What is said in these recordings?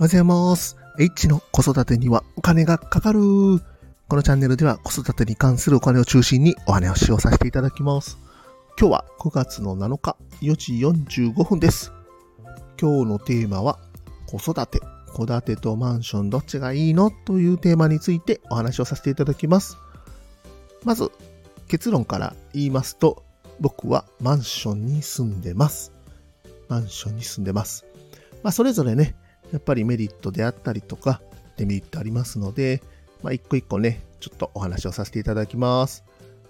おはようございます。H の子育てにはお金がかかる。このチャンネルでは子育てに関するお金を中心にお話をさせていただきます。今日は9月の7日4時45分です。今日のテーマは子育て、戸建てとマンションどっちがいいのというテーマについてお話をさせていただきます。まず結論から言いますと僕はマンションに住んでます。マンションに住んでます。まあそれぞれね、やっぱりメリットであったりとか、デメリットありますので、まあ、一個一個ね、ちょっとお話をさせていただきます。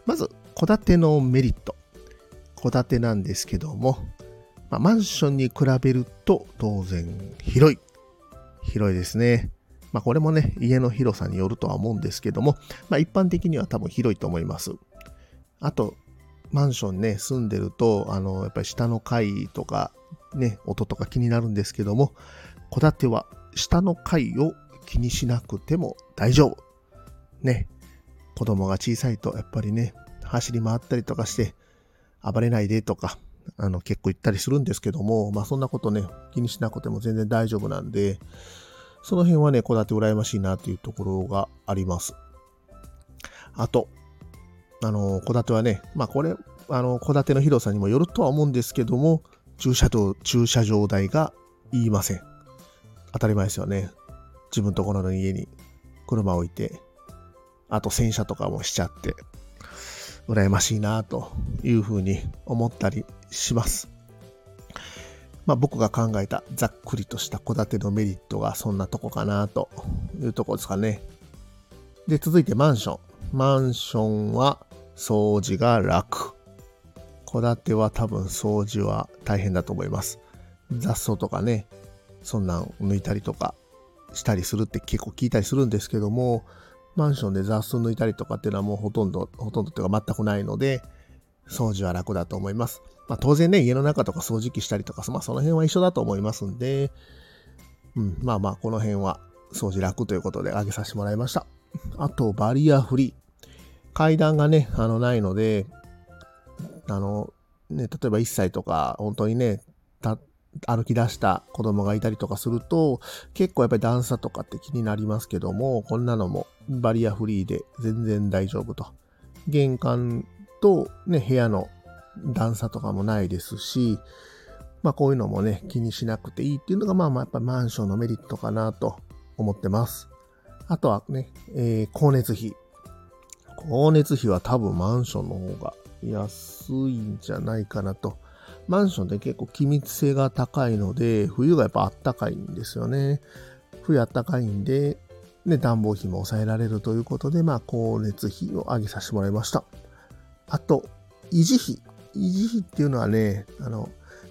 まず、戸建てのメリット。戸建てなんですけども、まあ、マンションに比べると当然広い。広いですね。まあ、これもね、家の広さによるとは思うんですけども、まあ、一般的には多分広いと思います。あと、マンションね、住んでると、あの、やっぱり下の階とか、ね、音とか気になるんですけども、戸建ては下の階を気にしなくても大丈夫。ね。子供が小さいとやっぱりね、走り回ったりとかして暴れないでとか、あの結構言ったりするんですけども、まあそんなことね、気にしなくても全然大丈夫なんで、その辺はね、戸建て羨ましいなっていうところがあります。あと、あの、戸建てはね、まあこれ、あの、戸建ての広さにもよるとは思うんですけども、駐車場、駐車場代が言いません。当たり前ですよね。自分ところの家に車を置いて、あと洗車とかもしちゃって、羨ましいなというふうに思ったりします。まあ僕が考えたざっくりとした戸建てのメリットがそんなとこかなというとこですかね。で、続いてマンション。マンションは掃除が楽。戸建ては多分掃除は大変だと思います。雑草とかね、そんなん抜いたりとかしたりするって結構聞いたりするんですけども、マンションで雑草抜いたりとかっていうのはもうほとんど、ほとんどっていうか全くないので、掃除は楽だと思います。まあ当然ね、家の中とか掃除機したりとか、まあその辺は一緒だと思いますんで、うん、まあまあこの辺は掃除楽ということで挙げさせてもらいました。あと、バリアフリー。階段がね、あの、ないので、あの、ね、例えば1歳とか、本当にね、歩き出した子供がいたりとかすると、結構やっぱり段差とかって気になりますけども、こんなのもバリアフリーで全然大丈夫と。玄関とね、部屋の段差とかもないですし、まあこういうのもね、気にしなくていいっていうのが、まあまあやっぱマンションのメリットかなと思ってます。あとはね、えー、光熱費。光熱費は多分マンションの方が安いんじゃないかなと。マンションって結構気密性が高いので、冬がやっぱあったかいんですよね。冬あったかいんで、ね、暖房費も抑えられるということで、まあ、光熱費を上げさせてもらいました。あと、維持費。維持費っていうのはね、あの、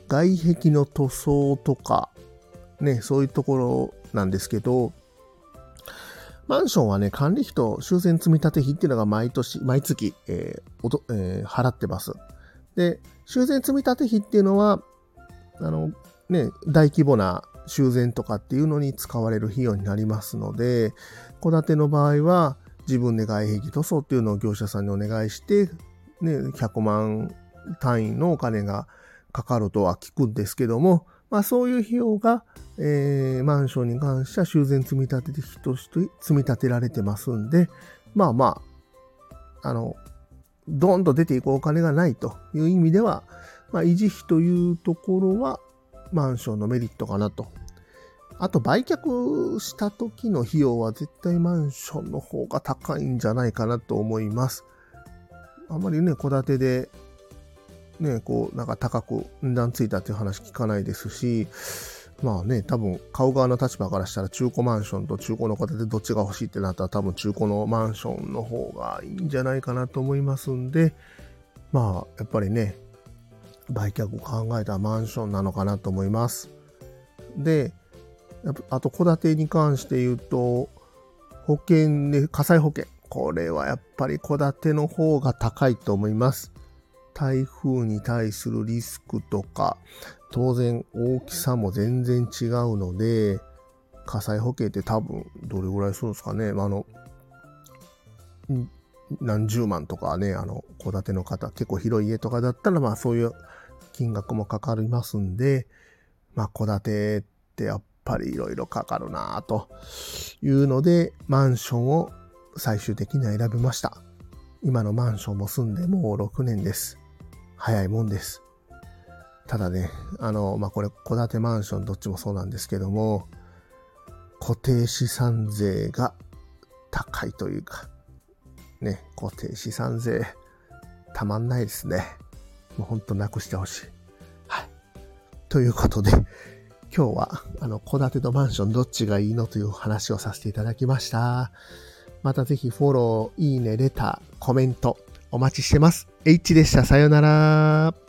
外壁の塗装とか、ね、そういうところなんですけど、マンションはね、管理費と修繕積立費っていうのが毎年、毎月、えーおとえー払ってます。で、修繕積立費っていうのは、あの、ね、大規模な修繕とかっていうのに使われる費用になりますので、戸建ての場合は、自分で外壁塗装っていうのを業者さんにお願いして、ね、100万単位のお金がかかるとは聞くんですけども、まあそういう費用が、えー、マンションに関しては修繕積立費として積み立てられてますんで、まあまあ、あの、ドンと出ていくお金がないという意味では、まあ、維持費というところはマンションのメリットかなと。あと、売却した時の費用は絶対マンションの方が高いんじゃないかなと思います。あまりね、戸建てで、ね、こう、なんか高く値段ついたっていう話聞かないですし、まあね、多分買う側の立場からしたら中古マンションと中古の戸建てどっちが欲しいってなったら多分中古のマンションの方がいいんじゃないかなと思いますんで、まあやっぱりね、売却を考えたマンションなのかなと思います。で、あと戸建てに関して言うと、保険で、火災保険。これはやっぱり戸建ての方が高いと思います。台風に対するリスクとか、当然大きさも全然違うので、火災保険って多分どれぐらいするんですかね。あの、何十万とかね、あの、戸建ての方、結構広い家とかだったら、まあそういう金額もかかりますんで、まあ戸建てってやっぱりいろいろかかるなぁというので、マンションを最終的には選びました。今のマンションも住んでもう6年です。早いもんです。ただね、あの、まあ、これ、戸建てマンションどっちもそうなんですけども、固定資産税が高いというか、ね、固定資産税、たまんないですね。もうほんとなくしてほしい。はい。ということで、今日は、あの、戸建てとマンションどっちがいいのという話をさせていただきました。またぜひフォロー、いいね、レター、コメント、お待ちしてます。H でした。さよなら。